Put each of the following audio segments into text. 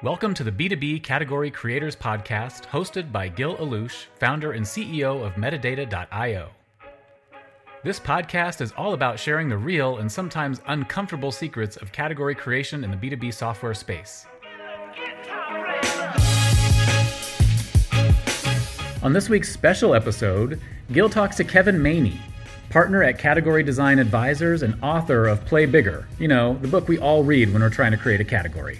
Welcome to the B2B Category Creators Podcast, hosted by Gil Allouche, founder and CEO of Metadata.io. This podcast is all about sharing the real and sometimes uncomfortable secrets of category creation in the B2B software space. On this week's special episode, Gil talks to Kevin Maney, partner at Category Design Advisors and author of Play Bigger, you know, the book we all read when we're trying to create a category.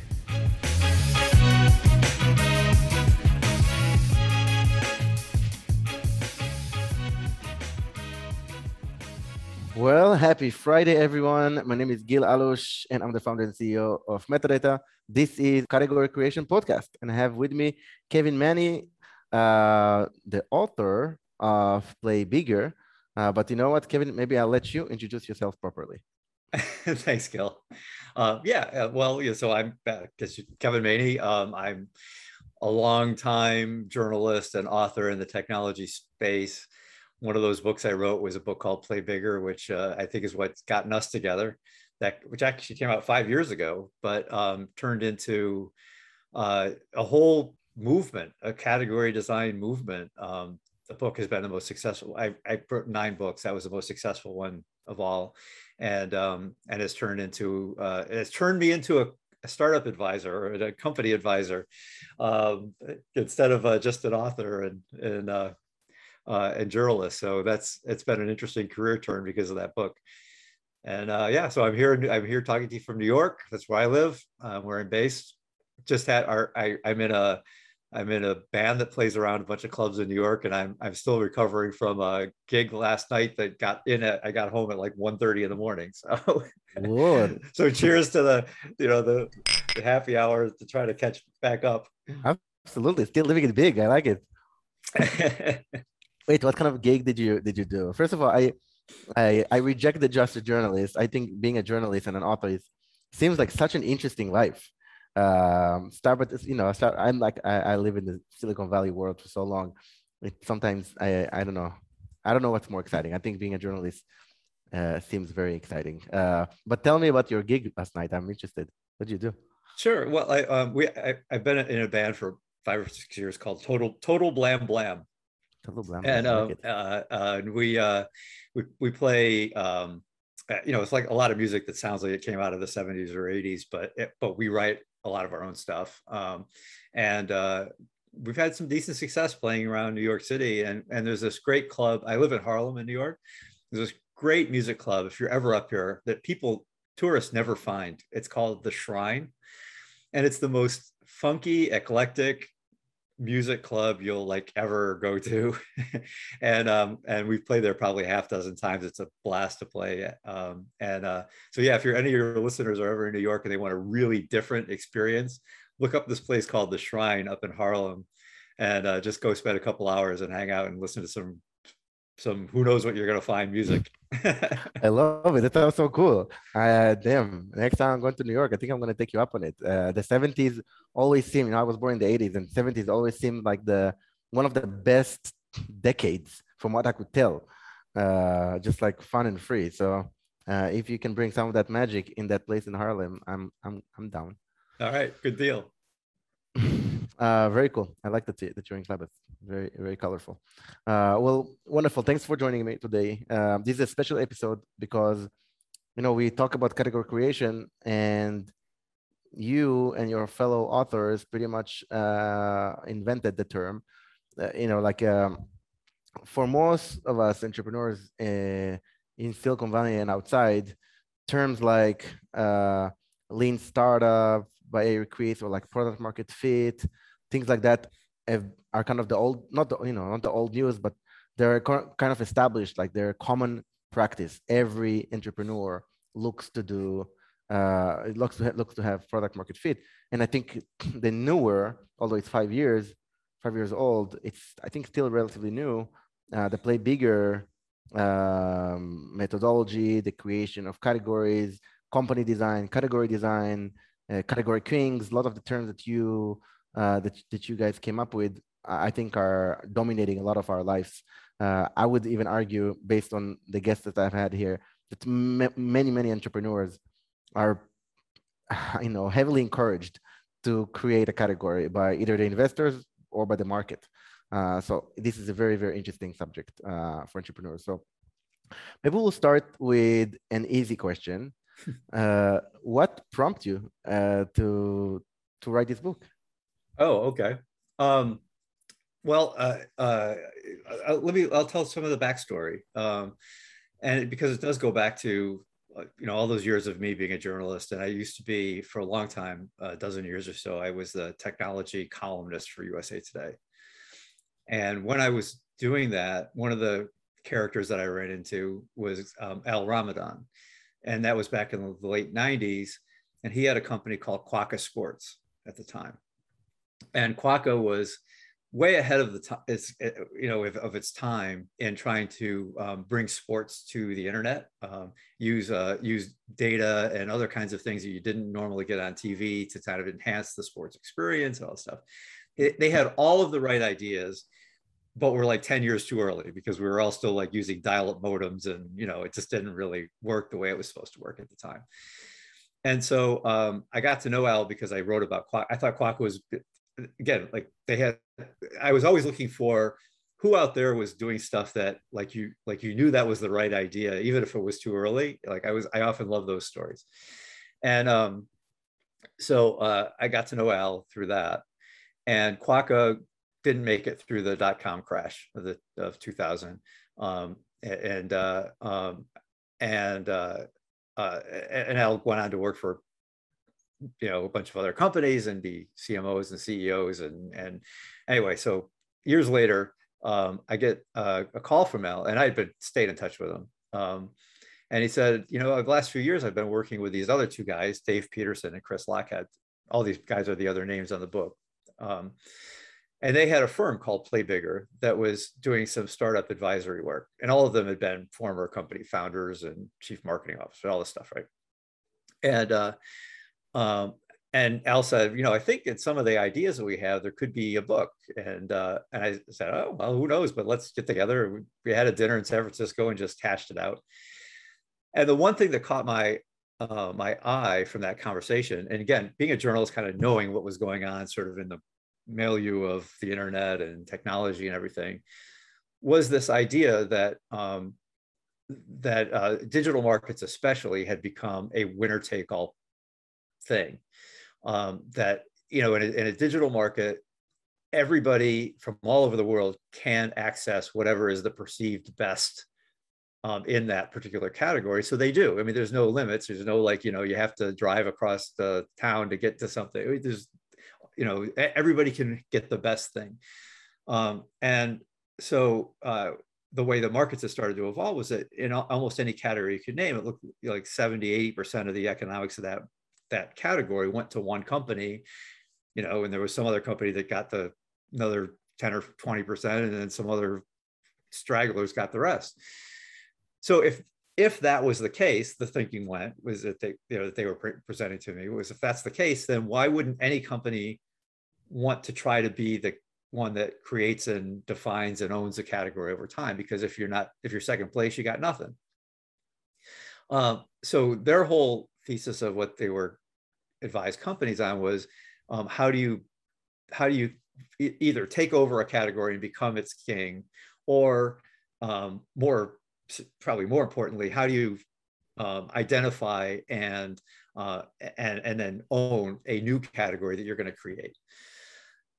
Well, happy Friday, everyone. My name is Gil Allouche, and I'm the founder and CEO of Metadata. This is Category Creation Podcast, and I have with me Kevin Maney, uh, the author of Play Bigger. Uh, but you know what, Kevin? Maybe I'll let you introduce yourself properly. Thanks, Gil. Uh, yeah, uh, well, yeah, so I'm uh, Kevin Maney. Um, I'm a long time journalist and author in the technology space one of those books I wrote was a book called Play Bigger, which uh, I think is what's gotten us together. That which actually came out five years ago, but um, turned into uh, a whole movement, a category design movement. Um, the book has been the most successful. I, I wrote nine books. That was the most successful one of all, and um, and has turned into uh, turned me into a, a startup advisor or a company advisor um, instead of uh, just an author and and uh, uh, and journalist. So that's it's been an interesting career turn because of that book. And uh, yeah, so I'm here. I'm here talking to you from New York. That's where I live. Uh, where I'm based. Just had our. I, I'm in a. I'm in a band that plays around a bunch of clubs in New York, and I'm I'm still recovering from a gig last night that got in at. I got home at like 1.30 in the morning. So, so cheers to the you know the, the happy hour to try to catch back up. Absolutely, still living it big. I like it. wait what kind of gig did you did you do? First of all i i i reject the just a journalist. I think being a journalist and an author is seems like such an interesting life. Um starbucks you know start, i'm like I, I live in the silicon valley world for so long. It sometimes i i don't know. I don't know what's more exciting. I think being a journalist uh, seems very exciting. Uh, but tell me about your gig last night. I'm interested. What did you do? Sure. Well i um we I, i've been in a band for five or six years called total total blam blam and uh, uh, uh, we uh, we we play. Um, uh, you know, it's like a lot of music that sounds like it came out of the 70s or 80s, but it, but we write a lot of our own stuff. Um, and uh, we've had some decent success playing around New York City. And and there's this great club. I live in Harlem in New York. There's this great music club if you're ever up here that people tourists never find. It's called the Shrine, and it's the most funky, eclectic, music club you'll like ever go to. And um and we've played there probably half dozen times. It's a blast to play um and uh so yeah if you're any of your listeners are ever in new york and they want a really different experience look up this place called the shrine up in harlem and uh, just go spend a couple hours and hang out and listen to some some who knows what you're gonna find music. I love it. That sounds so cool. Uh, damn. Next time I'm going to New York, I think I'm gonna take you up on it. Uh, the 70s always seem. You know, I was born in the 80s, and 70s always seemed like the one of the best decades, from what I could tell. Uh, just like fun and free. So uh, if you can bring some of that magic in that place in Harlem, I'm I'm I'm down. All right, good deal. Uh, very cool. I like the, t- the touring club. Very, very colorful. Uh, well, wonderful. Thanks for joining me today. Uh, this is a special episode because, you know, we talk about category creation and you and your fellow authors pretty much uh, invented the term. Uh, you know, like um, for most of us entrepreneurs uh, in Silicon Valley and outside, terms like uh, lean startup, by Eric Ries or like product market fit, things like that have, are kind of the old, not the, you know, not the old news, but they're kind of established, like they're common practice. Every entrepreneur looks to do, uh, looks to, ha- looks to have product market fit. And I think the newer, although it's five years, five years old, it's, I think still relatively new, uh, the play bigger um, methodology, the creation of categories, company design, category design, uh, category kings, a lot of the terms that you uh, that, that you guys came up with, I think are dominating a lot of our lives. Uh, I would even argue, based on the guests that I've had here, that m- many, many entrepreneurs are, you know, heavily encouraged to create a category by either the investors or by the market. Uh, so this is a very, very interesting subject uh, for entrepreneurs. So maybe we'll start with an easy question. Uh, what prompted you uh, to to write this book? Oh, okay. Um, well, uh, uh, let me. I'll tell some of the backstory, um, and because it does go back to you know all those years of me being a journalist and i used to be for a long time a dozen years or so i was the technology columnist for usa today and when I was doing that, one of the characters that I ran into was um, Al Ramadan. And that was back in the late 90s. And he had a company called Quokka Sports at the time. And Quokka was way ahead of the time, it's, you know, of, of, its time in trying to um, bring sports to the internet, um, use uh, use data and other kinds of things that you didn't normally get on TV to kind of enhance the sports experience and all that stuff. It, they had all of the right ideas, but we're like 10 years too early because we were all still like using dial-up modems and you know it just didn't really work the way it was supposed to work at the time and so um, i got to know al because i wrote about Quokka. i thought Quokka was again like they had i was always looking for who out there was doing stuff that like you like you knew that was the right idea even if it was too early. Like i was i often love those stories. And um so uh, i got to know al through that. And Quokka didn't make it through the dot com crash of the of 2000 um, and uh, um, and uh, uh, and Al went on to work for you know a bunch of other companies and be CMOs and CEOs and and anyway so years later um, I get a call from Al and I had been stayed in touch with him um, and he said you know the last few years I've been working with these other two guys Dave Peterson and Chris Lochhead all these guys are the other names on the book um, and they had a firm called Play Bigger that was doing some startup advisory work. And all of them had been former company founders and chief marketing officers, all this stuff, right? And uh, um, and Al said, you know, I think in some of the ideas that we have, there could be a book. And uh, and I said, oh well, who knows? But let's get together. We had a dinner in San Francisco and just hashed it out. And the one thing that caught my uh, my eye from that conversation, and again, being a journalist, kind of knowing what was going on, sort of in the milieu of the internet and technology and everything was this idea that um, that uh, digital markets especially had become a winner take all thing um, that you know in a, in a digital market everybody from all over the world can access whatever is the perceived best um, in that particular category. So they do. I mean, there's no limits. There's no like, you know, you have to drive across the town to get to something. There's you know everybody can get the best thing um, and so uh, the way the markets have started to evolve was that in almost any category you could name it looked like 70 80% of the economics of that that category went to one company you know and there was some other company that got the another 10 or 20% and then some other stragglers got the rest. So if if that was the case, the thinking went was that they, you know, that they were pre- presenting to me was if that's the case, then why wouldn't any company want to try to be the one that creates and defines and owns a category over time? Because if you're not if you're second place you got nothing. Um, so their whole thesis of what they were advised companies on was um, how do you how do you e- either take over a category and become its king or um, more probably more importantly how do you um, identify and uh, and and then own a new category that you're going to create?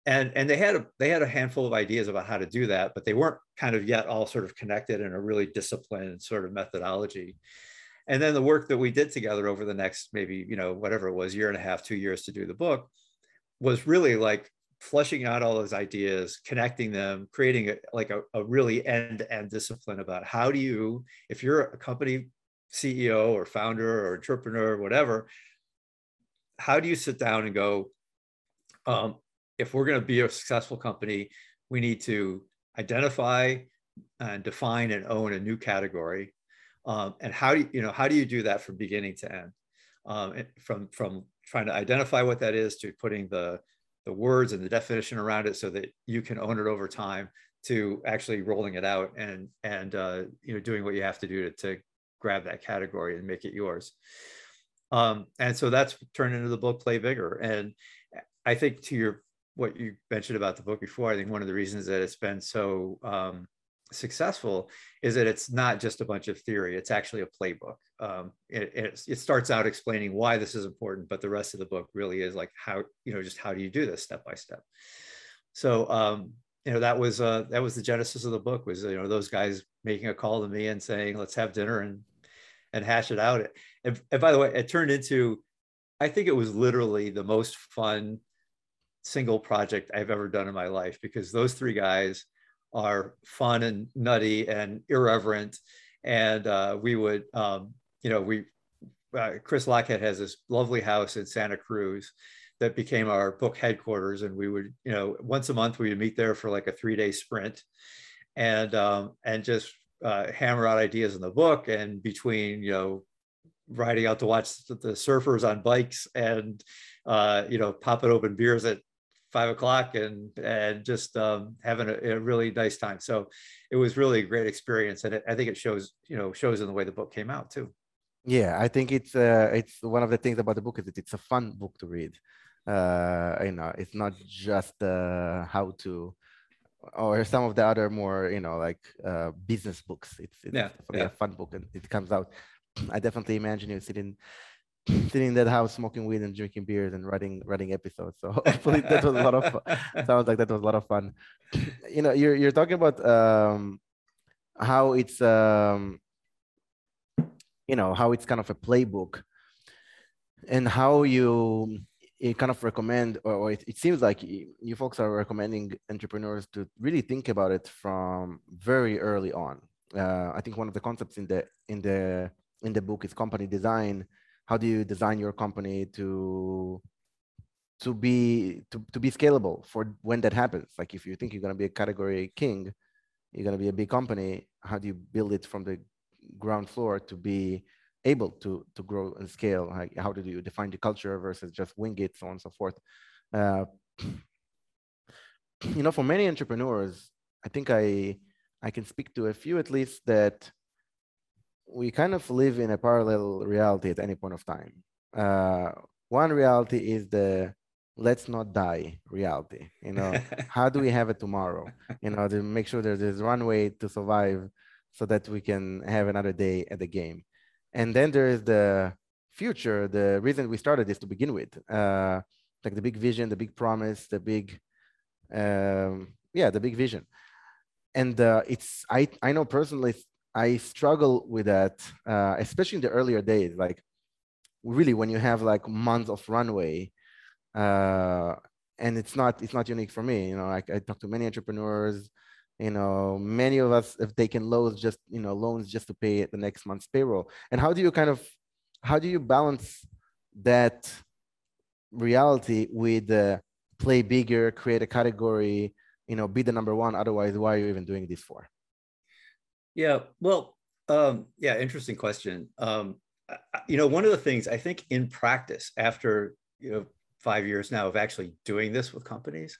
And and they had a they had a handful of ideas about how to do that but they weren't kind of yet all sort of connected in a really disciplined sort of methodology and then the work that we did together over the next maybe you know whatever it was year and a half two years to do the book was really like flushing out all those ideas connecting them creating a, like a, a really end-to-end discipline about how do you if you're a company ceo or founder or entrepreneur or whatever how do you sit down and go um, if we're going to be a successful company, we need to identify and define and own a new category. Um, and how do you, you know how do you do that from beginning to end? Um, from from trying to identify what that is to putting the the words and the definition around it so that you can own it over time to actually rolling it out and and uh, you know doing what you have to do to, to grab that category and make it yours. Um, and so that's turned into the book Play Bigger. And I think to your what you mentioned about the book before, I think one of the reasons that it's been so um, successful is that it's not just a bunch of theory it's actually a playbook. Um, it, it, it, starts out explaining why this is important but the rest of the book really is like how you know just how do you do this step by step? So um, you know that was uh, that was the genesis of the book was you know those guys making a call to me and saying let's have dinner and and hash it out. And, and by the way it turned into i think it was literally the most fun single project i've ever done in my life because those three guys are fun and nutty and irreverent. And uh, we would, um, you know, we, uh, Chris Lochhead has this lovely house in Santa Cruz that became our book headquarters. And we would, you know, once a month we would meet there for like a three day sprint and, um, and just uh, hammer out ideas in the book. And between, you know, riding out to watch the surfers on bikes and, uh, you know, popping open beers at five o'clock and and just um, having a, a, really nice time. So it was really a great experience, and it, I think it shows you know shows in the way the book came out too. Yeah, I think it's uh, it's one of the things about the book is that it's a fun book to read. Uh, you know, it's not just uh, how to or some of the other more you know like uh, business books. It's, it's yeah, yeah. a fun book and it comes out. I definitely imagine you sitting sitting in that house smoking weed and drinking beers and writing writing episodes. So hopefully that was a lot of fun. sounds like that was a lot of fun. You know, you're you're talking about um, how it's um, you know how it's kind of a playbook and how you you kind of recommend or, or it, it, seems like you folks are recommending entrepreneurs to really think about it from very early on uh, i think one of the concepts in the in the in the book is company design how do you design your company to to be to, to be scalable for when that happens? Like if you think you're going to be a category king you're going to be a big company how do you build it from the ground floor to be able to to grow and scale? Like how do you define the culture versus just wing it so on and so forth? Uh, you know for many entrepreneurs i think i i can speak to a few at least that we kind of live in a parallel reality at any point of time. Uh, one reality is the let's not die reality. You know, how do we have it tomorrow? You know, to make sure that there's one way to survive so that we can have another day at the game. And then there is the future. The reason we started this to begin with, uh, like the big vision, the big promise, the big, um, yeah, the big vision. And uh, it's I I know personally I struggle with that, uh, especially in the earlier days. Like, really, when you have like months of runway, uh, and it's not it's not unique for me. You know, I, I talk to many entrepreneurs. You know, many of us have taken loans just you know loans just to pay the next month's payroll. And how do you kind of how do you balance that reality with uh, play bigger, create a category, you know, be the number one? Otherwise, why are you even doing this for? Yeah, well, um, yeah, interesting question. Um, you know, one of the things I think in practice, after you know five years now of actually doing this with companies,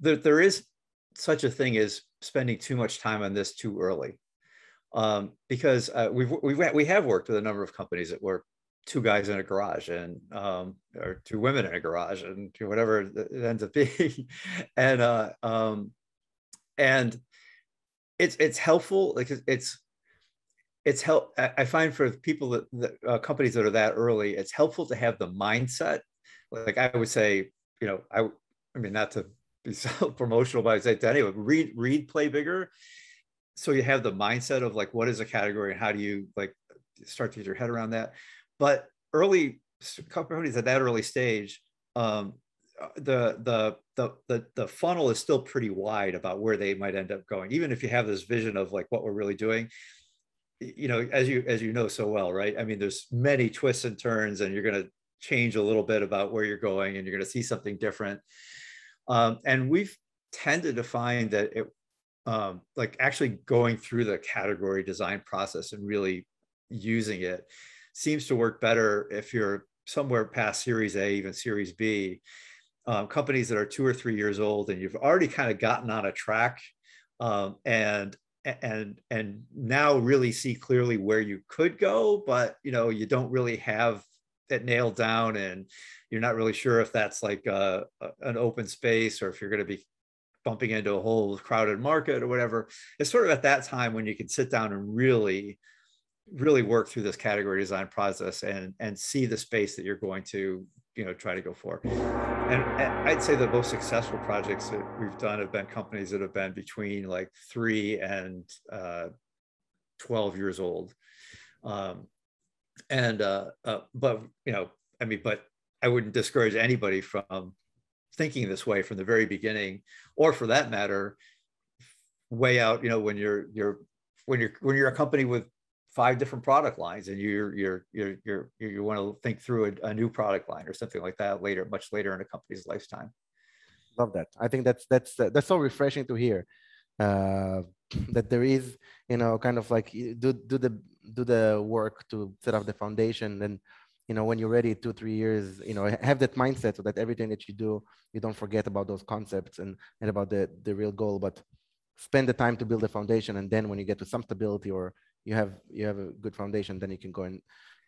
that there is such a thing as spending too much time on this too early, um, because uh, we've we've we have worked with a number of companies that were two guys in a garage and um, or two women in a garage and whatever it ends up being, and uh, um, and it's it's helpful like it's it's help i find for people that, that uh, companies that are that early it's helpful to have the mindset. Like i would say you know i i mean not to be self-promotional but i'd say to anyone read read play bigger. So you have the mindset of like what is a category and how do you like start to get your head around that. But early companies at that early stage um, the, the the the the funnel is still pretty wide about where they might end up going even if you have this vision of like what we're really doing. You know as you as you know so well right? I mean there's many twists and turns and you're going to change a little bit about where you're going and you're going to see something different. Um, and we've tended to find that it um, like actually going through the category design process and really using it seems to work better if you're somewhere past series a even series b um, companies that are two or three years old and you've already kind of gotten on a track um, and and and now really see clearly where you could go but you know you don't really have it nailed down and you're not really sure if that's like a, an open space or if you're going to be bumping into a whole crowded market or whatever. It's sort of at that time when you can sit down and really really work through this category design process and and see the space that you're going to you know try to go for. And, and, i'd say the most successful projects that we've done have been companies that have been between like three and uh, 12 years old. Um, and uh, uh, but you know i mean but i wouldn't discourage anybody from thinking this way from the very beginning or for that matter way out you know when you're you're when you're when you're a company with five different product lines and you're you're you're you're you want to think through a, a, new product line or something like that later much later in a company's lifetime. Love that. I think that's that's uh, that's so refreshing to hear uh, that there is you know kind of like do do the do the work to set up the foundation. And you know when you're ready two three years you know have that mindset so that everything that you do you don't forget about those concepts and and about the the real goal but spend the time to build a foundation. And then when you get to some stability or you have you have a good foundation then you can go and,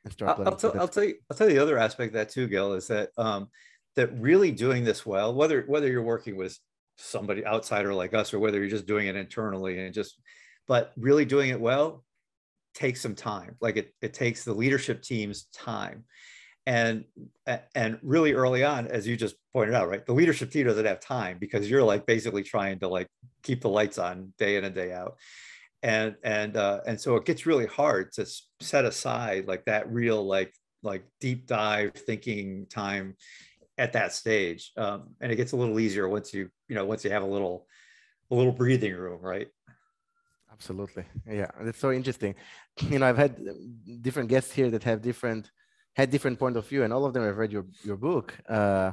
and start I'll, I'll, tell, I'll tell you i'll tell you the other aspect of that too gil is that um that really doing this well whether whether you're working with somebody outsider like us or whether you're just doing it internally and just but really doing it well takes some time. Like it, it takes the leadership team's time. And and really early on as you just pointed out right the leadership team doesn't have time because you're like basically trying to like keep the lights on day in and day out and and uh, and so it gets really hard to set aside like that real like like deep dive thinking time at that stage um, and it gets a little easier once you you know once you have a little a little breathing room right? Absolutely. Yeah it's so interesting. You know i've had different guests here that have different had different point of view and all of them have read your your book. Uh,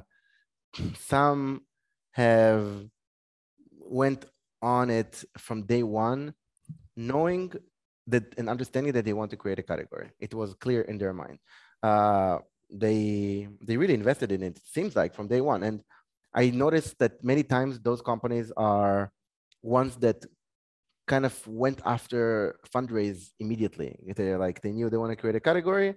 some have went on it from day one knowing that and understanding that they want to create a category. It was clear in their mind. Uh, they they really invested in it. Seems like from day one, and I noticed that many times those companies are ones that kind of went after fundraise immediately. They're like they knew they want to create a category.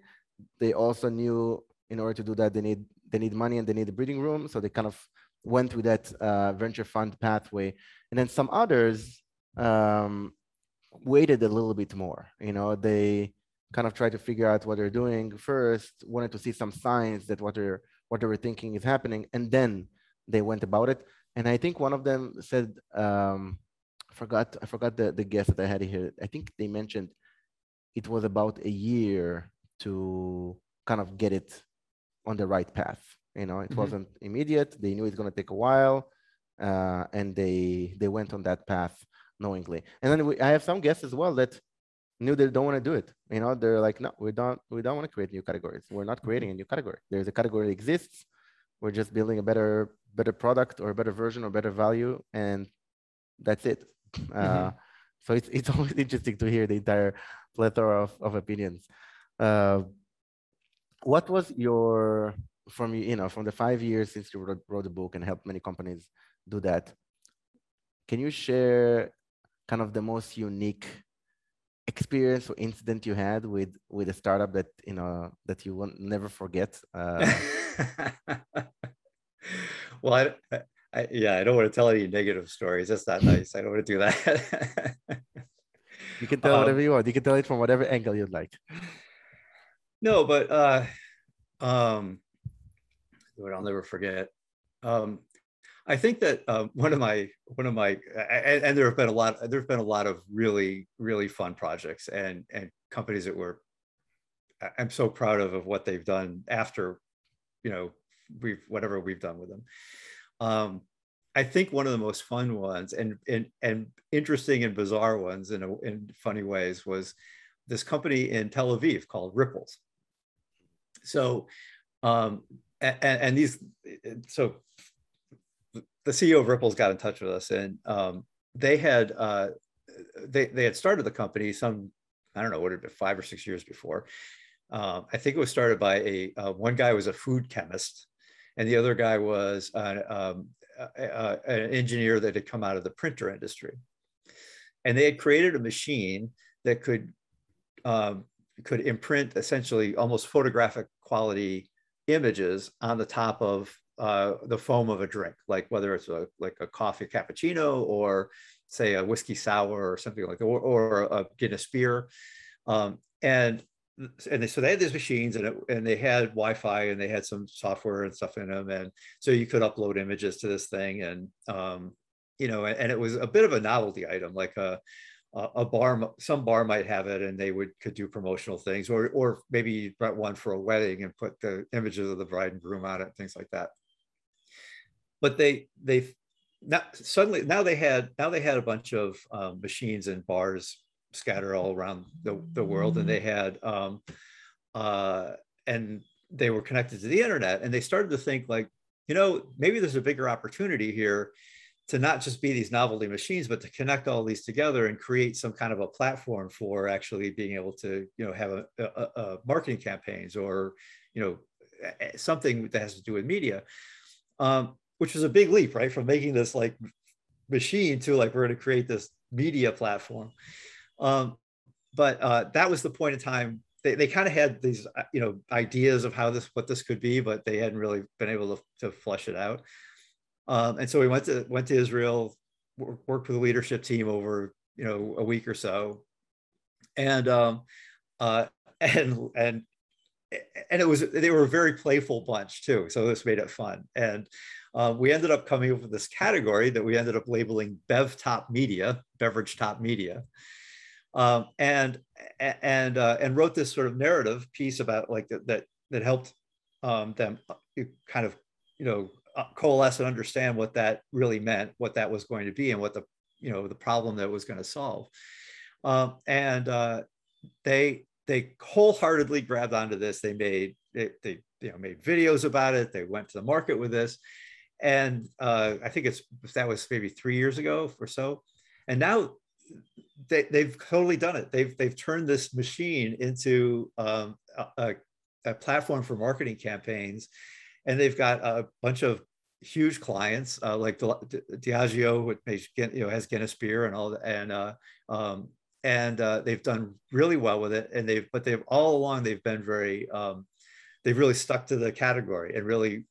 They also knew in order to do that they need they need money and they need a breeding room. So they kind of went through that uh, venture fund pathway. And then some others um, waited a little bit more. You know, they kind of tried to figure out what they're doing first, wanted to see some signs that what they're what they were thinking is happening, and then they went about it. And I think one of them said, um, I forgot I forgot the, the guest that I had here. I think they mentioned it was about a year to kind of get it on the right path. You know, it mm-hmm. wasn't immediate. They knew it's going to take a while, uh, and they they went on that path knowingly. And then we, I have some guests as well that knew they don't want to do it. You know, they're like, no, we don't, we don't want to create new categories. We're not creating a new category. There's a category that exists. We're just building a better, better product or a better version or better value, and that's it. Uh, mm-hmm. Uh, so it's it's always interesting to hear the entire plethora of, of opinions. Uh, what was your from you know from the five years since you wrote, wrote the book and helped many companies do that? Can you share kind of the most unique experience or incident you had with with a startup that you know that you will never forget uh... well I, I, yeah i don't want to tell any negative stories. That's not nice. I don't want to do that. You can tell um, whatever you want. You can tell it from whatever angle you'd like. No but uh um what i'll never forget. Um I think that um, one of my one of my and, and, there have been a lot there have been a lot of really really fun projects and and companies that were I'm so proud of of what they've done after you know we've whatever we've done with them. Um, I think one of the most fun ones and and and interesting and bizarre ones in a, in funny ways was this company in Tel Aviv called Ripples. So um, and, and these so the CEO of Ripple's got in touch with us, and um, they had uh, they they had started the company some I don't know what it been five or six years before. Um, I think it was started by a uh, one guy was a food chemist, and the other guy was an, um, an engineer that had come out of the printer industry, and they had created a machine that could um, could imprint essentially almost photographic quality images on the top of uh, the foam of a drink, like whether it's a, like a coffee cappuccino or say a whiskey sour or something like that, or, or a Guinness beer. Um, and and they, so they had these machines and, it, and they had Wi-Fi and they had some software and stuff in them. And so you could upload images to this thing. And, um, you know, and, and, it was a bit of a novelty item, like a, a bar, some bar might have it and they would could do promotional things or, or maybe you brought one for a wedding and put the images of the bride and groom on it, things like that. But they, they now suddenly now they had now they had a bunch of um, machines and bars scattered all around the, the world and they had um, uh, and they were connected to the internet and they started to think like you know maybe there's a bigger opportunity here to not just be these novelty machines but to connect all these together and create some kind of a platform for actually being able to you know have a, a, a marketing campaigns or you know something that has to do with media. Um, which was a big leap, right? From making this like machine to like we're going to create this media platform. Um, but uh, that was the point in time. They, they kind of had these, uh, you know, ideas of how this, what this could be, but they hadn't really been able to, to it out. Um, and so we went to went to Israel, worked with the leadership team over, you know, a week or so, and um, uh, and and and it was they were a very playful bunch too so this made it fun and uh, we ended up coming up with this category that we ended up labeling bev top media beverage top media um, and and uh, and wrote this sort of narrative piece about like that that, that helped um, them uh, kind of you know uh, coalesce and understand what that really meant what that was going to be and what the you know the problem that was going to solve um, and uh, they they wholeheartedly grabbed onto this. They made they, they you know made videos about it. They went to the market with this, and uh, I think it's that was maybe three years ago or so. And now they, they've totally done it. They've they've turned this machine into um, a, a platform for marketing campaigns, and they've got a bunch of huge clients uh, like Diageo, which you know has Guinness beer and all and uh, um, and uh, they've done really well with it. And they've, but they've all along they've been very, um, they've really stuck to the category and really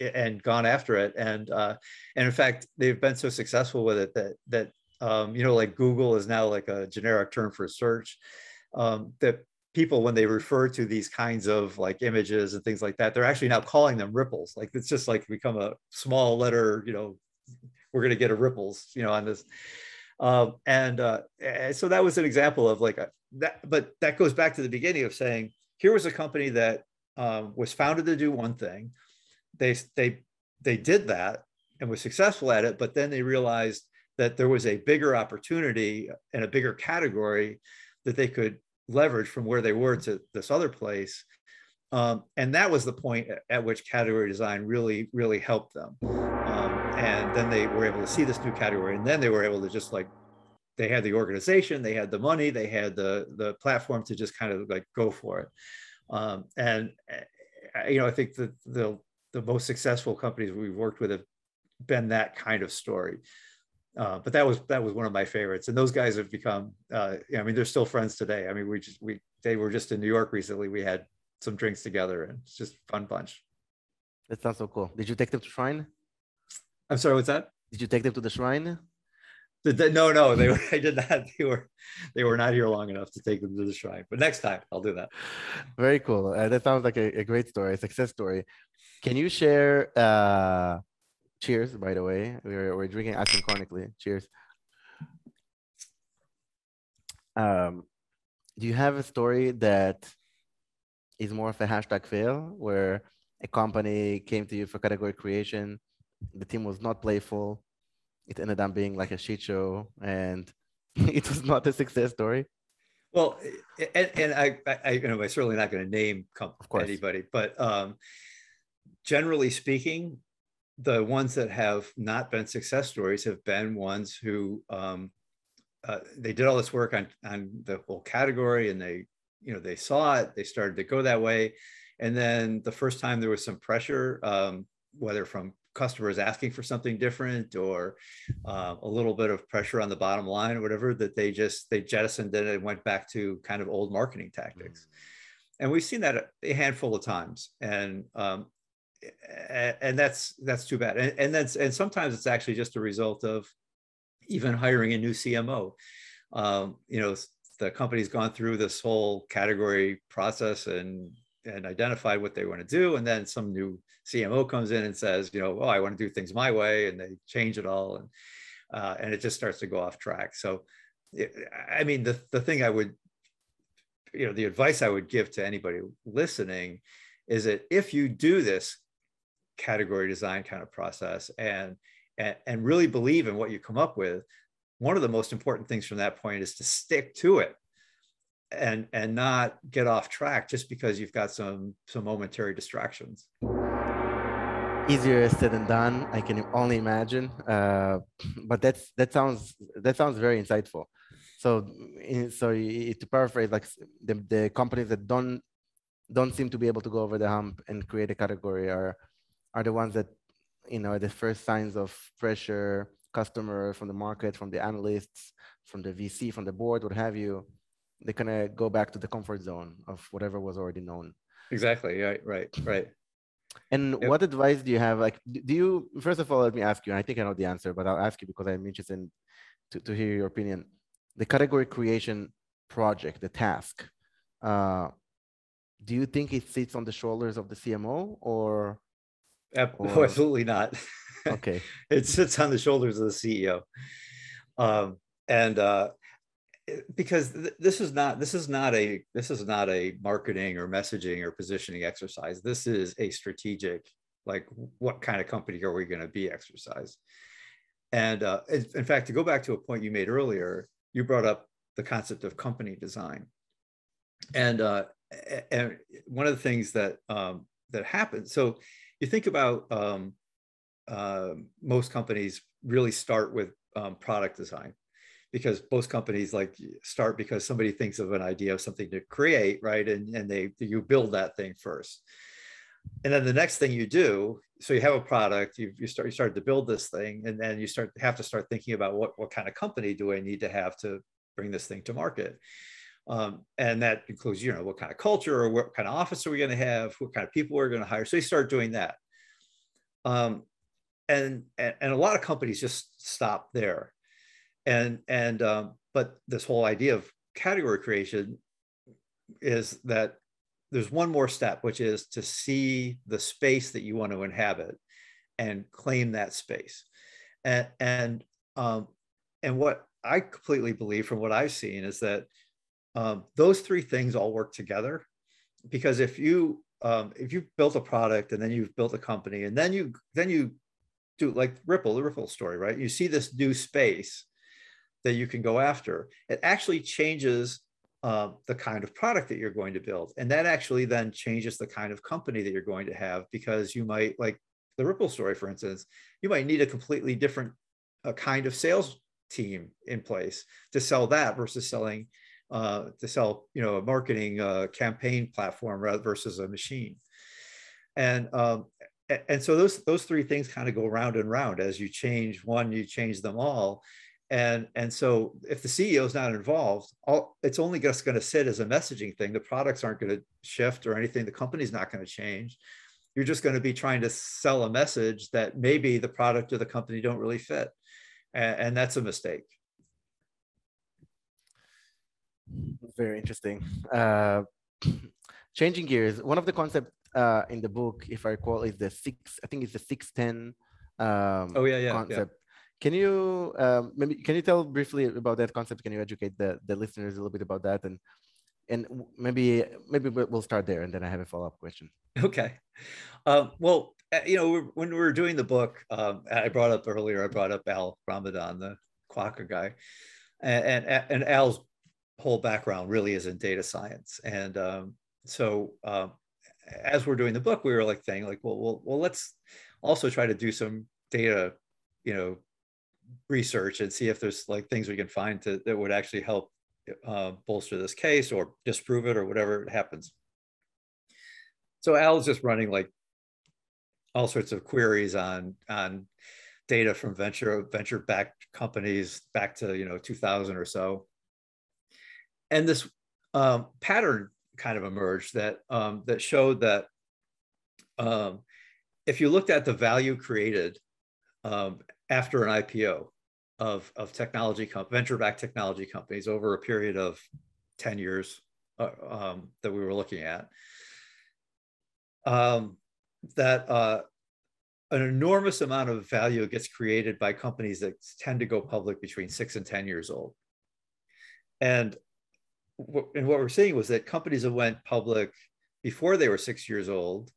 and gone after it. And uh, and in fact, they've been so successful with it that that um, you know, like Google is now like a generic term for search. Um, that people when they refer to these kinds of like images and things like that they're actually now calling them ripples like it's just like become a small letter you know we're going to get a ripples you know on this um, and, uh, and so that was an example of like a, that, but that goes back to the beginning of saying, here was a company that um, was founded to do one thing. They, they, they did that and was successful at it, but then they realized that there was a bigger opportunity and a bigger category that they could leverage from where they were to this other place. Um, and that was the point at which category design really, really helped them and then they were able to see this new category and then they were able to just like they had the organization they had the money they had the the platform to just kind of like go for it um, and uh, you know i think that the the most successful companies we've worked with have been that kind of story. Uh, but that was that was one of my favorites. And those guys have become uh, i mean they're still friends today. I mean we just we they were just in new york recently. We had some drinks together and it's just fun bunch. That sounds so cool. Did you take them to shrine? I'm sorry, what's that? Did you take them to the shrine? No, no, they were, I did not. They were, they were not here long enough to take them to the shrine. But next time, I'll do that. Very cool. Uh, that sounds like a, a, great story, a success story. Can you share? Uh, cheers, by the way. We're we're drinking asynchrony. Cheers. Um, do you have a story that is more of a hashtag fail, where a company came to you for category creation? the team was not playful. It ended up being like a shit show, and it was not a success story. Well, and, and I, I, you know, I'm certainly not going to name anybody, but um, generally speaking, the ones that have not been success stories have been ones who um, uh, they did all this work on on the whole category, and they, you know, they saw it, they started to go that way, and then the first time there was some pressure, um, whether from customers asking for something different or uh, a little bit of pressure on the bottom line or whatever that they just they jettisoned it and went back to kind of old marketing tactics and we've seen that a handful of times, and um, and that's that's too bad. And and that's and sometimes it's actually just a result of even hiring a new CMO. Um, you know, the company's gone through this whole category process and and identify what they want to do, and then some new CMO comes in and says, you know, oh, I want to do things my way, and they change it all, and uh, and it just starts to go off track. So, it, I mean, the the thing I would, you know, the advice I would give to anybody listening is that if you do this category design kind of process and and, and really believe in what you come up with, one of the most important things from that point is to stick to it and and not get off track just because you've got some some momentary distractions. Easier said than done i can only imagine. Uh, but that's that sounds that sounds very insightful. So so to paraphrase like the, the companies that don't don't seem to be able to go over the hump and create a category are are the ones that you know are the first signs of pressure customer from the market from the analysts from the vc from the board what have you they kind of go back to the comfort zone of whatever was already known. Exactly. Right. Right. Right. And yep. what advice do you have? Like, do you first of all let me ask you? I think I know the answer, but I'll ask you because I'm interested in, to to hear your opinion. The category creation project, the task. Uh, do you think it sits on the shoulders of the CMO or? or... Absolutely not. Okay. it sits on the shoulders of the CEO. Um, and uh, because th- this is not this is not a this is not a marketing or messaging or positioning exercise. This is a strategic like what kind of company are we going to be exercise? And uh, in fact to go back to a point you made earlier you brought up the concept of company design. And uh, and one of the things that um, that happens so you think about um, uh, most companies really start with um, product design because most companies like start because somebody thinks of an idea of something to create, right? And, and they you build that thing first. And then the next thing you do, so you have a product, you, you start you start to build this thing, and then you start have to start thinking about what, what kind of company do I need to have to bring this thing to market. Um, and that includes, you know, what kind of culture or what kind of office are we going to have, what kind of people we're going to hire. So you start doing that. Um, and, and, and a lot of companies just stop there and and um, but this whole idea of category creation is that there's one more step which is to see the space that you want to inhabit and claim that space. And and um, and what i completely believe from what i've seen is that um, those three things all work together. Because if you um, if you built a product and then you've built a company and then you then you do like ripple the ripple story right? You see this new space that you can go after. It actually changes uh, the kind of product that you're going to build. And that actually then changes the kind of company that you're going to have because you might, like the Ripple story, for instance, you might need a completely different uh, kind of sales team in place to sell that versus selling uh, to sell you know a marketing uh, campaign platform rather versus a machine and um, and so those those three things kind of go round and round as you change one you change them all and and so if the ceo is not involved all it's only just going to sit as a messaging thing. The products aren't going to shift or anything. The company's not going to change. You're just going to be trying to sell a message that maybe the product or the company don't really fit. And, and that's a mistake. Very interesting. Uh, changing gears one of the concepts uh, in the book if i recall is the six i think it's the 610 um, oh yeah yeah. concept can you um, maybe can you tell briefly about that concept? Can you educate the, the listeners a little bit about that and and maybe maybe we'll start there and then I have a follow up question. Okay, um, well uh, you know when we were doing the book, um, I brought up earlier I brought up Al Ramadan, the Quokka guy, and and, and Al's whole background really is in data science and um, so um, as we're doing the book we were like saying like well, well well let's also try to do some data you know research and see if there's like things we can find to, that would actually help uh, bolster this case or disprove it or whatever happens. So Al's just running like all sorts of queries on on data from venture venture backed companies back to you know 2000 or so, and this um, pattern kind of emerged that um, that showed that um, if you looked at the value created um, after an IPO of, of technology comp- venture-backed technology companies over a period of 10 years uh, um, that we were looking at, um, that uh, an enormous amount of value gets created by companies that tend to go public between six and 10 years old. And, and what we're seeing was that companies that went public before they were six years old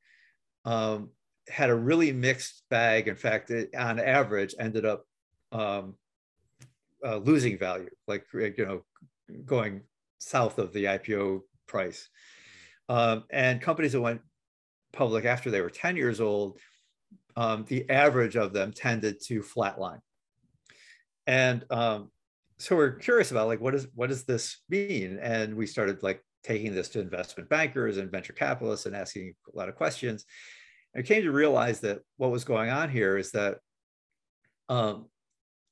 um, had a really mixed bag. In fact, it, on average, ended up um, uh, losing value, like you know, going south of the IPO price. Um, and companies that went public after they were 10 years old, um, the average of them tended to flatline. And um, so we're curious about like what is what does this mean? And we started like taking this to investment bankers and venture capitalists and asking a lot of questions. I came to realize that what was going on here is that um,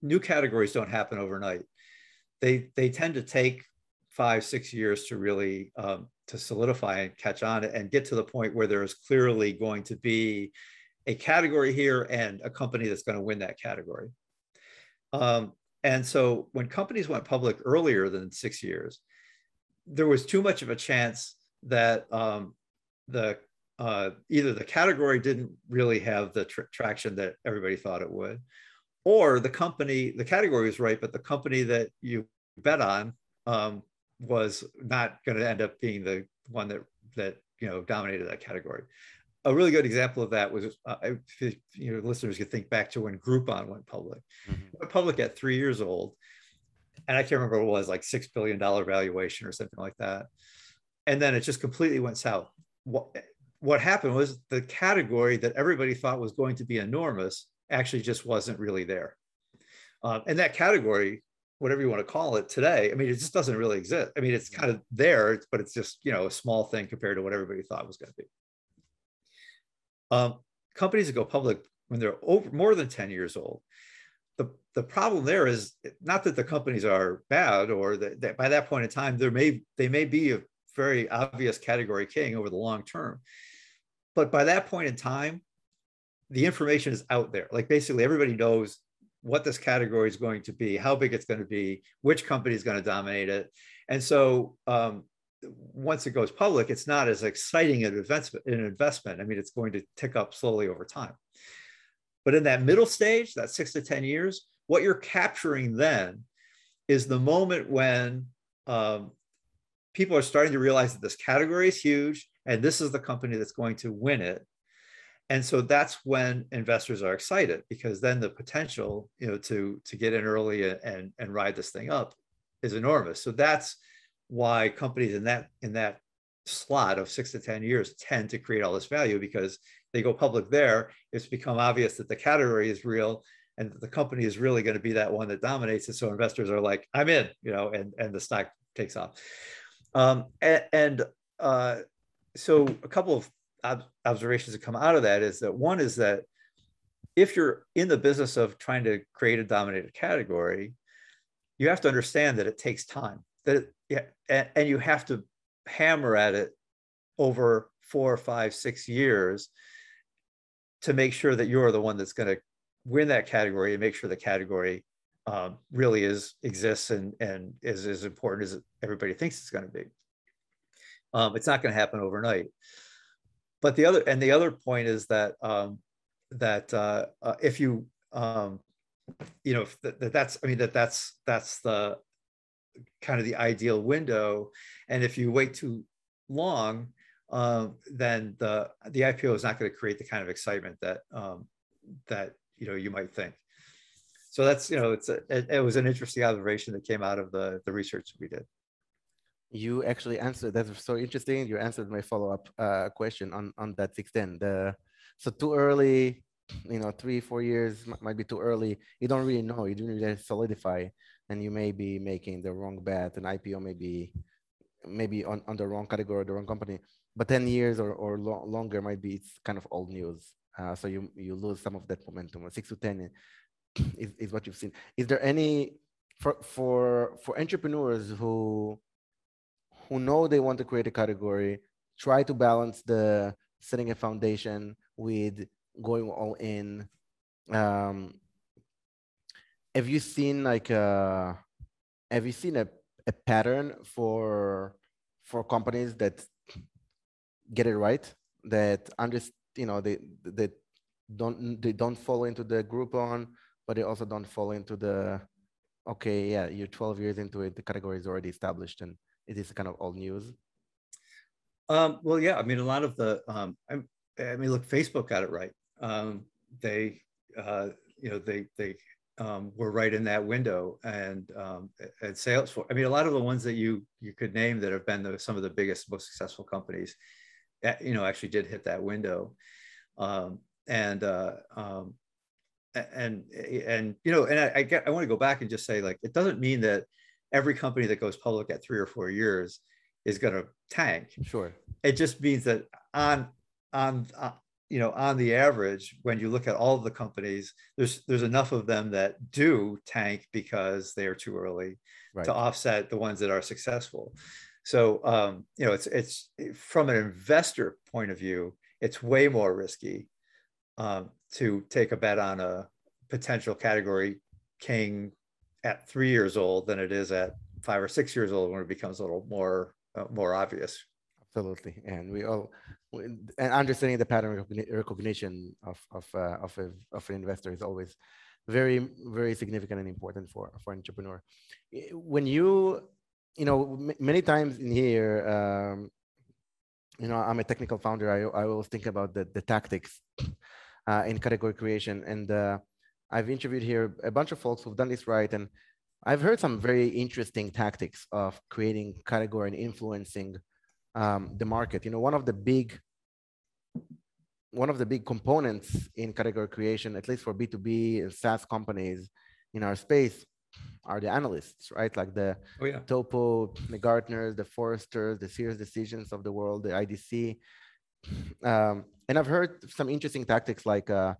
new categories don't happen overnight. They they tend to take five six years to really um, to solidify and catch on and get to the point where there is clearly going to be a category here and a company that's going to win that category. Um, and so when companies went public earlier than six years, there was too much of a chance that um, the uh, either the category didn't really have the tr- traction that everybody thought it would, or the company, the category was right, but the company that you bet on um, was not going to end up being the one that that you know dominated that category. A really good example of that was, uh, if, you know, listeners could think back to when Groupon went public. Mm-hmm. Went public at three years old, and I can't remember what it was, like six billion dollar valuation or something like that. And then it just completely went south. What, happened was the category that everybody thought was going to be enormous actually just wasn't really there. Uh, and that category, whatever you want to call it today, I mean, it just doesn't really exist. I mean, it's kind of there, but it's just, you know, a small thing compared to what everybody thought was going to be. Um, companies that go public when they're over more than 10 years old, the, the problem there is not that the companies are bad or that, that by that point in time, there may, they may be a very obvious category king over the long term but by that point in time, the information is out there. Like basically everybody knows what this category is going to be, how big it's going to be, which company is going to dominate it. And so um, once it goes public, it's not as exciting an investment, an investment. I mean, it's going to tick up slowly over time. But in that middle stage, that six to 10 years, what you're capturing then is the moment when um, people are starting to realize that this category is huge and this is the company that's going to win it. And so that's when investors are excited because then the potential you know to to get in early and and ride this thing up is enormous. So that's why companies in that in that slot of six to ten years tend to create all this value because they go public there it's become obvious that the category is real and the company is really going to be that one that dominates it. So investors are like i'm in you know and and the stock takes off. Um, and, and uh, so a couple of ob- observations that come out of that is that one is that if you're in the business of trying to create a dominated category, you have to understand that it takes time. That it, yeah, and, and you have to hammer at it over four, five, six years to make sure that you're the one that's going to win that category and make sure the category um, really is exists and and is as important as everybody thinks it's going to be. Um, it's not going to happen overnight. But the other and the other point is that um, that uh, uh, if you um, you know that, that that's I mean that that's that's the kind of the ideal window, and if you wait too long, um, then the the IPO is not going to create the kind of excitement that um, that you know you might think. So that's you know it's a, it, it was an interesting observation that came out of the the research we did you actually answered that's so interesting you answered my follow-up uh, question on on that 610 the so too early you know three four years might be too early. You don't really know you don't really solidify and you may be making the wrong bet an ipo may be maybe on, on the wrong category the wrong company but 10 years or, or lo- longer might be it's kind of old news. Uh, so you you lose some of that momentum six to 10 is, is what you've seen. Is there any for for for entrepreneurs who who know they want to create a category, try to balance the setting a foundation with going all in. Um, have you seen like a, uh, have you seen a, a pattern for for companies that get it right that under you know they that don't they don't fall into the Groupon, but they also don't fall into the okay, yeah, you're 12 years into it, the category is already established and it is kind of old news. Um, well, yeah, I mean, a lot of the, um, I, mean, look, Facebook got it right. Um, they, uh, you know, they they um, were right in that window, and um, and Salesforce. I mean, a lot of the ones that you you could name that have been the, some of the biggest, most successful companies, you know, actually did hit that window. Um, and uh, um, and and you know, and I, I get I want to go back and just say like it doesn't mean that every company that goes public at three or four years is going to tank. Sure. It just means that on on uh, you know on the average, when you look at all of the companies, there's there's enough of them that do tank because they are too early right. to offset the ones that are successful. So um, you know, it's it's from an investor point of view, it's way more risky um, to take a bet on a potential category king at three years old than it is at five or six years old when it becomes a little more uh, more obvious. Absolutely, and we all and understanding the pattern recognition of of uh, of, a, of an investor is always very very significant and important for for an entrepreneur. When you you know many times in here. Um, you know, I'm a technical founder. I, I always think about the, the tactics uh, in category creation. And uh, I've interviewed here a bunch of folks who've done this right. And I've heard some very interesting tactics of creating category and influencing um, the market. You know, one of the big one of the big components in category creation, at least for B2B and SaaS companies in our space, are the analysts, right? Like the oh, yeah. Topo, the Gartners, the Forresters, the SiriusDecisions of the world, the IDC. Um, and I've heard some interesting tactics like uh,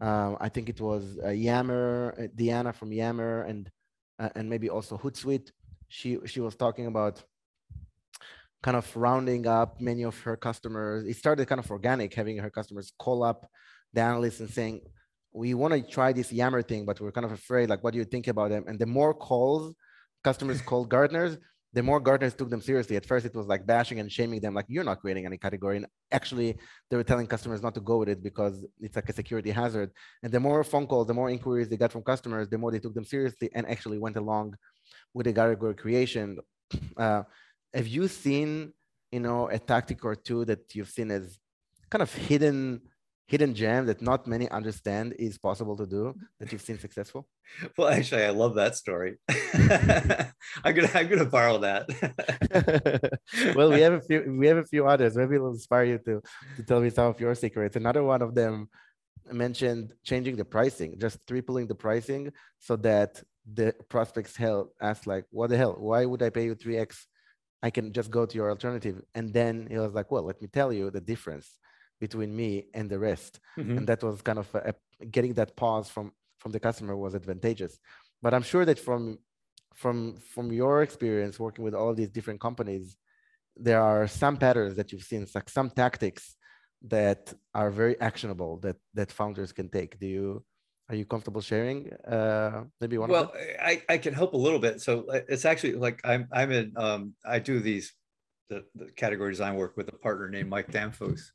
uh, I think it was uh, Yammer, uh, Diana from Yammer, and uh, and maybe also Hootsuite. She she was talking about kind of rounding up many of her customers. It started kind of organic, having her customers call up the analysts and saying, "We want to try this Yammer thing, but we're kind of afraid. Like, what do you think about them?" And the more calls customers called Gartners, the more Gartners took them seriously. At first, it was like bashing and shaming them, like you're not creating any category. And actually, they were telling customers not to go with it because it's like a security hazard. And the more phone calls, the more inquiries they got from customers, the more they took them seriously and actually went along with the category creation. Uh, have you seen, you know, a tactic or two that you've seen as kind of hidden hidden gem that not many understand is possible to do that you've seen successful? Well, actually, I love that story. I'm gonna I'm gonna borrow that. well, we have a few we have a few others. Maybe it'll inspire you to to tell me some of your secrets. Another one of them mentioned changing the pricing, just tripling the pricing so that the prospects hell ask like, what the hell? Why would I pay you 3x? I can just go to your alternative. And then he was like, well, let me tell you the difference between me and the rest. Mm-hmm. and that was kind of a, a, getting that pause from from the customer was advantageous. But i'm sure that from from from your experience working with all of these different companies there are some patterns that you've seen like some tactics that are very actionable that that founders can take. Do you are you comfortable sharing uh maybe one well i i can help a little bit. So uh, it's actually like i'm i'm in um i do these the, the category design work with a partner named Mike Damphousse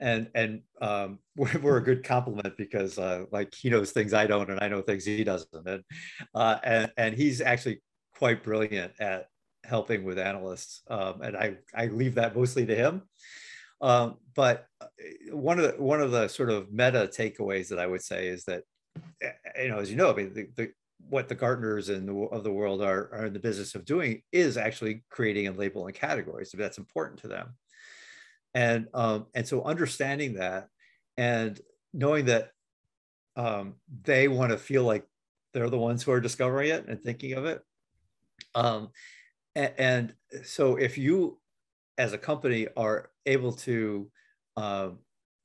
and and um, we're, we're, a good compliment because uh, like he knows things I don't, and I know things he doesn't, and uh, and and he's actually quite brilliant at helping with analysts, um, and I I leave that mostly to him. Um, but uh, one of the one of the sort of meta takeaways that I would say is that eh, you know, as you know, I mean, the, the what the Gartners and of the world are, are in the business of doing is actually creating and labeling categories. That's important to them and um, and so understanding that and knowing that um, they want to feel like they're the ones who are discovering it and thinking of it um, and, and, so if you as a company are able to um,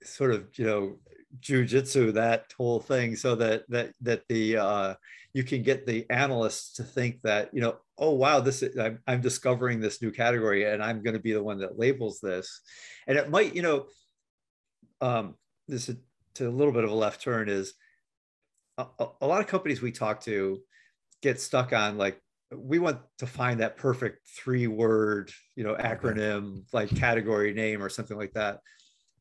sort of you know jujitsu that whole thing so that that that the uh, you can get the analysts to think that you know oh wow this is, I'm, I'm discovering this new category and I'm going to be the one that labels this, and it might you know um, this is to a little bit of a left turn is a, a lot of companies we talk to get stuck on like we want to find that perfect three word you know acronym like category name or something like that.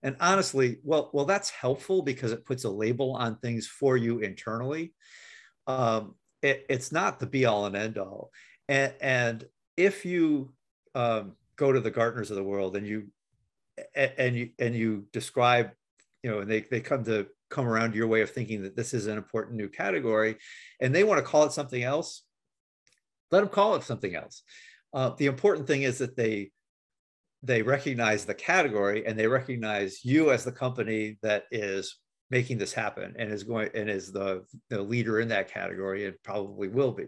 And honestly well well that's helpful because it puts a label on things for you internally um, it, it's not the be all and end all and, and if you um, go to the gartners of the world and you and you and you describe you know and they, they come to come around your way of thinking that this is an important new category and they want to call it something else let them call it something else. Uh, the important thing is that they they recognize the category and they recognize you as the company that is making this happen and is going and is the, the leader in that category and probably will be.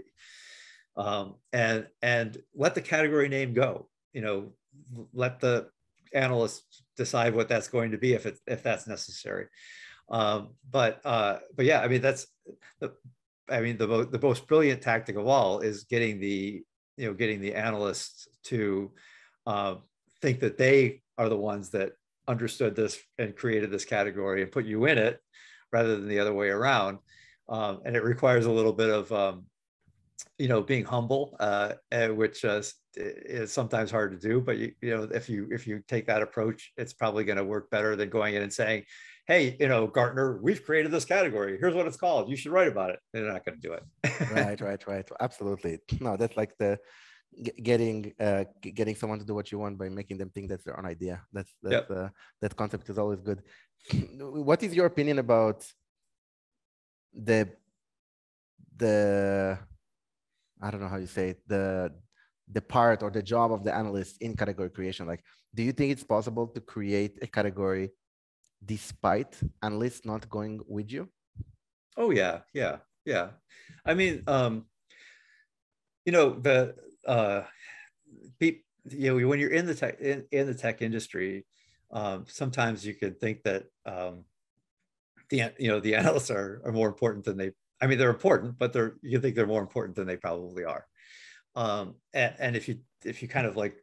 Um, and and let the category name go you know let the analysts decide what that's going to be if it if that's necessary. Um, but uh, but yeah i mean that's the i mean the, the most brilliant tactic of all is getting the you know getting the analysts to uh, think that they are the ones that understood this and created this category and put you in it rather than the other way around. Um, and it requires a little bit of, um, you know, being humble, uh, which uh, is sometimes hard to do. But you, you know, if you if you take that approach, it's probably going to work better than going in and saying, "Hey, you know, Gartner, we've created this category. Here's what it's called. You should write about it." They're not going to do it. right, right, right. Absolutely. No, that's like the getting uh, getting someone to do what you want by making them think that's their own idea. That's that uh, that concept is always good. what is your opinion about the the I don't know how you say it, the the part or the job of the analyst in category creation? Like, do you think it's possible to create a category despite analysts not going with you? Oh yeah, yeah, yeah. I mean, um, you know, the uh, you know, when you're in the tech in, in the tech industry, um, sometimes you can think that um, the you know the analysts are, are more important than they. I mean, they're important, but they're you think they're more important than they probably are. Um, and, and if you if you kind of like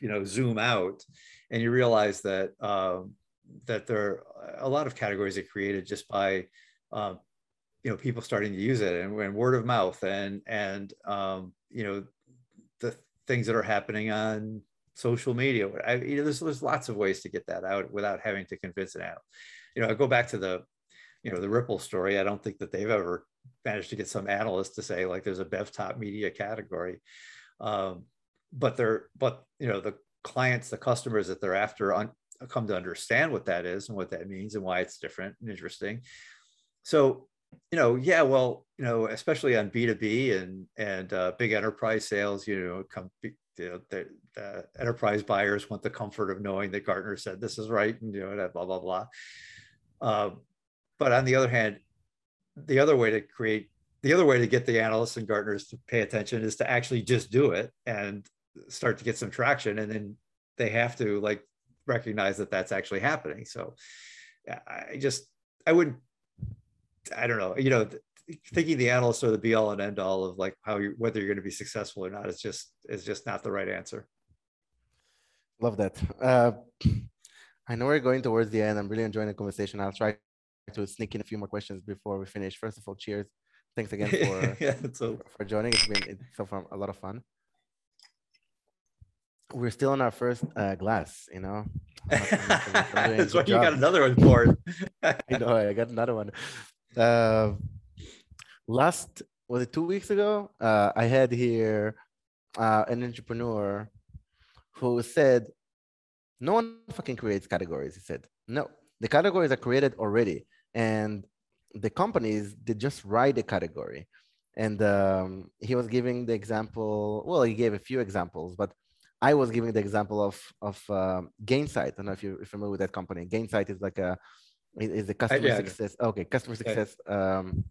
you know zoom out and you realize that um, that there are a lot of categories that created just by um, you know people starting to use it and, and word of mouth and and um, you know the things that are happening on social media. I, you know there's, there's lots of ways to get that out without having to convince it out you know i go back to the you know the ripple story. I don't think that they've ever managed to get some analyst to say like there's a bev top media category. Um, but they're but you know the clients the customers that they're after un, come to understand what that is and what that means and why it's different and interesting. So you know, yeah, well, you know, especially on B2B and and uh, big enterprise sales, you know, come, you know, the, the, enterprise buyers want the comfort of knowing that Gartner said this is right and you know, blah blah blah. Uh, but on the other hand, the other way to create the other way to get the analysts and Gartners to pay attention is to actually just do it and start to get some traction, and then they have to like recognize that that's actually happening. So, I just I wouldn't I don't know, you know, thinking the analysts are the be all and end all of like how you whether you're going to be successful or not is just is just not the right answer. Love that. Uh, I know we're going towards the end. I'm really enjoying the conversation. I'll try to sneak in a few more questions before we finish. First of all, cheers. Thanks again for yeah, so... for joining. It's been it's so far a lot of fun. We're still on our first uh, glass, you know. That's why you got another one for I know. I got another one. Uh, last was it two weeks ago? Uh, I had here uh, an entrepreneur who said, "No one fucking creates categories." He said, "No, the categories are created already, and the companies they just write a category." And um, he was giving the example. Well, he gave a few examples, but I was giving the example of of uh, Gainsight. I don't know if you're familiar with that company. Gainsight is like a is the customer yeah, success. Okay, customer success. Um,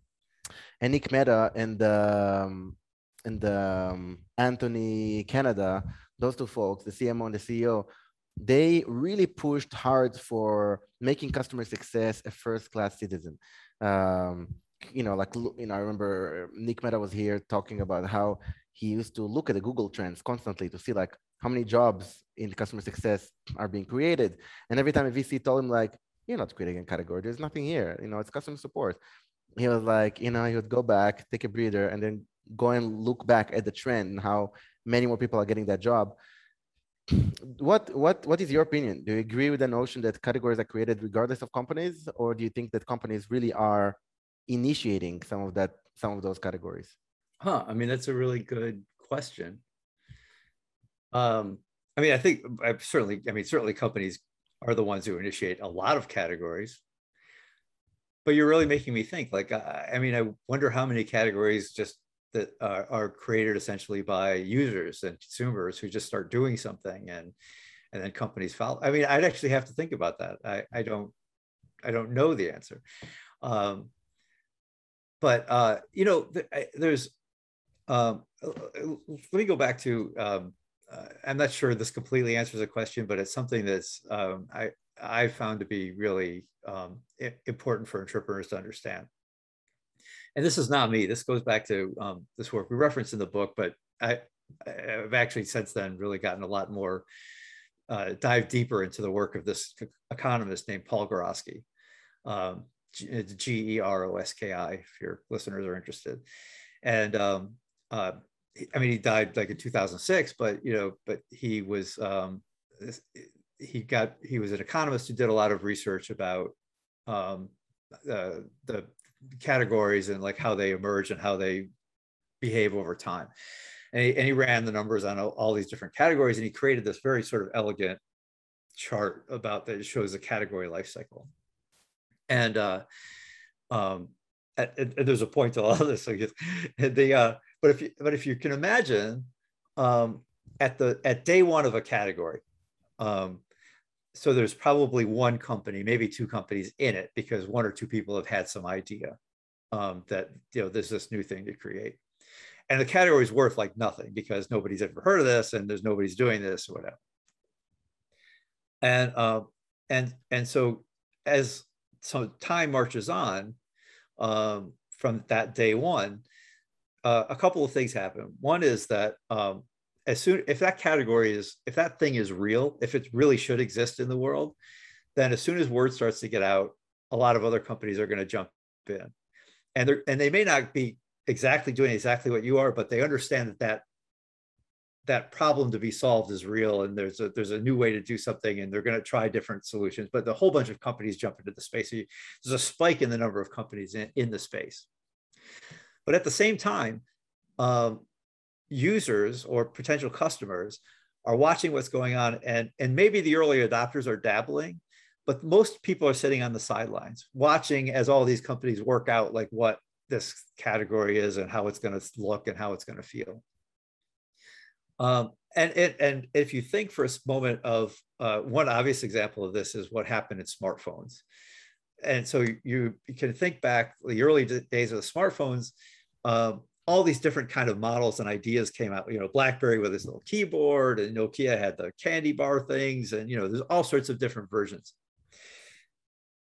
and Nick Mehta and um, and um, Anthony Kennada, those two folks, the CMO and the CEO, they really pushed hard for making customer success a first-class citizen. Um, you know, like you know, I remember Nick Mehta was here talking about how he used to look at the Google Trends constantly to see like how many jobs in customer success are being created. And every time a VC told him like, "You're not creating a category. There's nothing here. You know, it's customer support." He was like, you know, he would go back, take a breather, and then go and look back at the trend and how many more people are getting that job what what what is your opinion do you agree with the notion that categories are created regardless of companies or do you think that companies really are initiating some of that some of those categories huh i mean that's a really good question um i mean i think i certainly i mean certainly companies are the ones who initiate a lot of categories but you're really making me think like i, I mean i wonder how many categories just that are, are, created essentially by users and consumers who just start doing something and and then companies follow. I mean, I'd actually have to think about that. I, I don't I don't know the answer. Um, but uh, you know, th- I, there's um, let me go back to um, uh, I'm not sure this completely answers the question, but it's something that's um, I I found to be really um, important for entrepreneurs to understand and this is not me. This goes back to um, this work we referenced in the book, but I, I've actually since then really gotten a lot more uh, dive deeper into the work of this economist named Paul Geroski. Um, G E R O S K I, if your listeners are interested. And um, uh, I mean, he died like in 2006, but you know, but he was um, he got he was an economist who did a lot of research about um, uh, the categories and like how they emerge and how they behave over time. And he, and he ran the numbers on all, these different categories and he created this very sort of elegant chart about that shows the category life cycle. And uh, um, and, and there's a point to all of this. So the uh, but if you but if you can imagine um, at the at day one of a category, um, so there's probably one company, maybe two companies in it because one or two people have had some idea um, that you know there's this new thing to create, and the category is worth like nothing because nobody's ever heard of this and there's nobody's doing this or whatever. And uh, and and so as so time marches on um, from that day one, uh, a couple of things happen. One is that um, as soon if that category is if that thing is real if it really should exist in the world then as soon as word starts to get out a lot of other companies are going to jump in. And they and they may not be exactly doing exactly what you are but they understand that that that problem to be solved is real and there's a there's a new way to do something and they're going to try different solutions but the whole bunch of companies jump into the space. So you, there's a spike in the number of companies in, in the space but at the same time um, users or potential customers are watching what's going on and and maybe the early adopters are dabbling but most people are sitting on the sidelines watching as all these companies work out like what this category is and how it's going to look and how it's going to feel. Um, and it, and if you think for a moment of uh, one obvious example of this is what happened in smartphones and so you, you can think back the early days of the smartphones um, all these different kind of models and ideas came out. You know, BlackBerry with his little keyboard, and Nokia had the candy bar things, and you know, there's all sorts of different versions.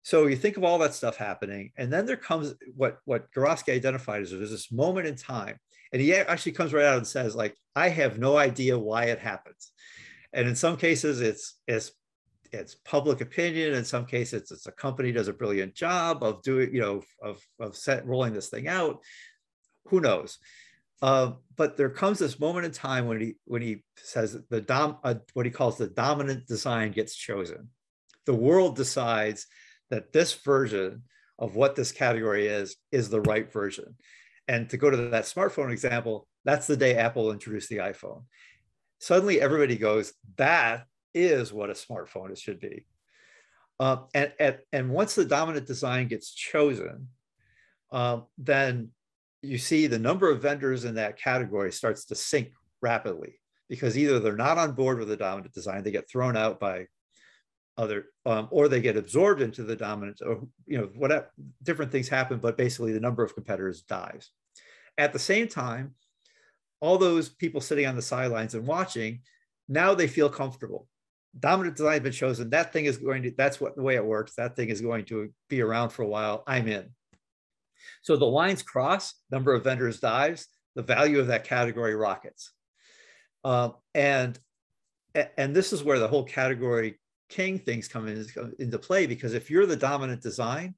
So you think of all that stuff happening, and then there comes what what Geroski identified as there's this moment in time, and he actually comes right out and says, like, I have no idea why it happens, and in some cases it's it's it's public opinion. In some cases, it's, a company does a brilliant job of doing, you know, of of set rolling this thing out who knows? Uh, but there comes this moment in time when he when he says the dom uh, what he calls the dominant design gets chosen. The world decides that this version of what this category is is the right version. And to go to that smartphone example, that's the day Apple introduced the iPhone. Suddenly, everybody goes, "That is what a smartphone should be." Uh, and, and and once the dominant design gets chosen, uh, then you see the number of vendors in that category starts to sink rapidly because either they're not on board with the dominant design, they get thrown out by other, um, or they get absorbed into the dominant, or you know, whatever different things happen, but basically the number of competitors dies. At the same time, all those people sitting on the sidelines and watching, now they feel comfortable dominant design has been chosen. That thing is going to, that's what the way it works. That thing is going to be around for a while. I'm in. So the lines cross, number of vendors dives, the value of that category rockets. Um, and, and this is where the whole category king things come in, into play because if you're the dominant design,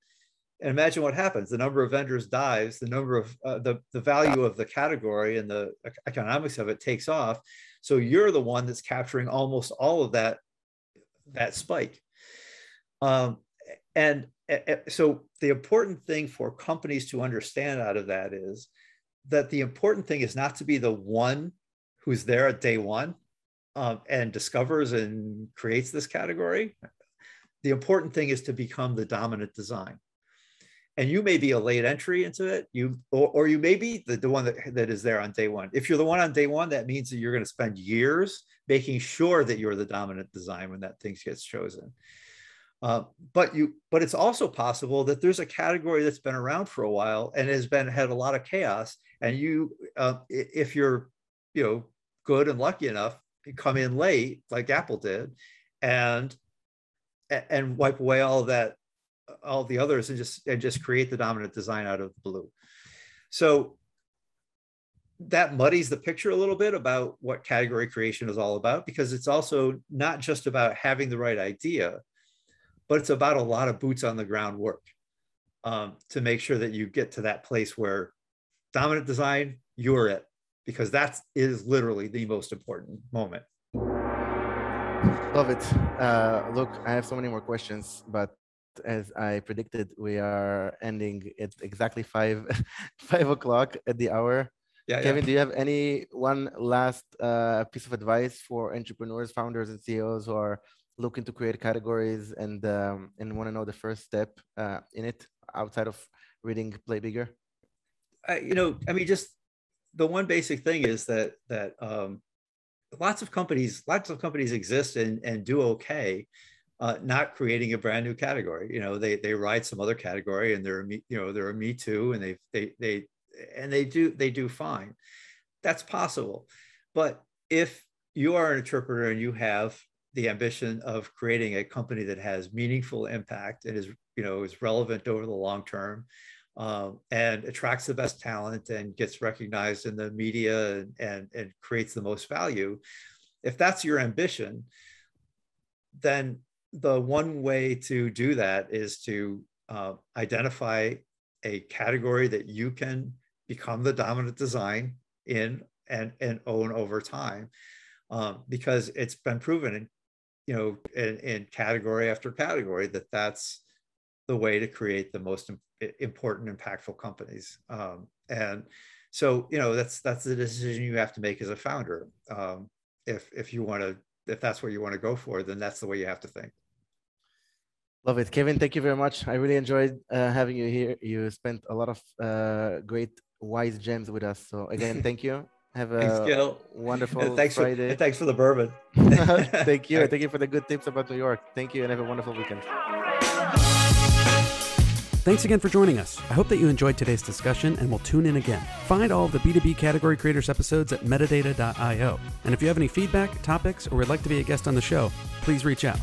and imagine what happens the number of vendors dives the number of uh, the, the value of the category and the economics of it takes off so you're the one that's capturing almost all of that that spike. Um, and so the important thing for companies to understand out of that is that the important thing is not to be the one who's there at day one um, and discovers and creates this category. The important thing is to become the dominant design. And you may be a late entry into it you or, or you may be the, the one that, that is there on day one. If you're the one on day one that means that you're going to spend years making sure that you're the dominant design when that thing gets chosen uh, but you but it's also possible that there's a category that's been around for a while and has been had a lot of chaos and you uh, if you're you know good and lucky enough come in late like apple did and and wipe away all that all the others and just and just create the dominant design out of blue. So that muddies the picture a little bit about what category creation is all about because it's also not just about having the right idea, but it's about a lot of boots on the ground work um, to make sure that you get to that place where dominant design, you're it, because that is literally the most important moment. Love it. Uh, look, I have so many more questions, but as I predicted, we are ending at exactly five five o'clock at the hour. Yeah, Kevin, yeah. do you have any one last uh, piece of advice for entrepreneurs, founders, and CEOs who are looking to create categories and um, and want to know the first step uh, in it outside of reading Play Bigger? Uh, you know, I mean, just the one basic thing is that that um, lots of companies, lots of companies exist and and do okay uh, not creating a brand new category. You know, they they ride some other category and they're you know they're a me too, and they they they and they do they do fine. That's possible, but if you are an interpreter and you have the ambition of creating a company that has meaningful impact and is you know is relevant over the long term um, and attracts the best talent and gets recognized in the media and, and, and creates the most value if that's your ambition then the one way to do that is to uh, identify a category that you can become the dominant design in and, and own over time um, because it's been proven in, you know in, in, category after category that that's the way to create the most important impactful companies um, and so you know that's that's the decision you have to make as a founder um, if if you want to if that's what you want to go for then that's the way you have to think Love it. Kevin, thank you very much. I really enjoyed uh, having you here. You spent a lot of uh, great wise gems with us. So again, thank you. Have a thanks, Gil. wonderful thanks Friday. For, thanks for the bourbon. thank you. Thank you for the good tips about New York. Thank you and have a wonderful weekend. Thanks again for joining us. I hope that you enjoyed today's discussion and will tune in again. Find all of the B2B Category Creators episodes at metadata.io. And if you have any feedback, topics, or would like to be a guest on the show, please reach out.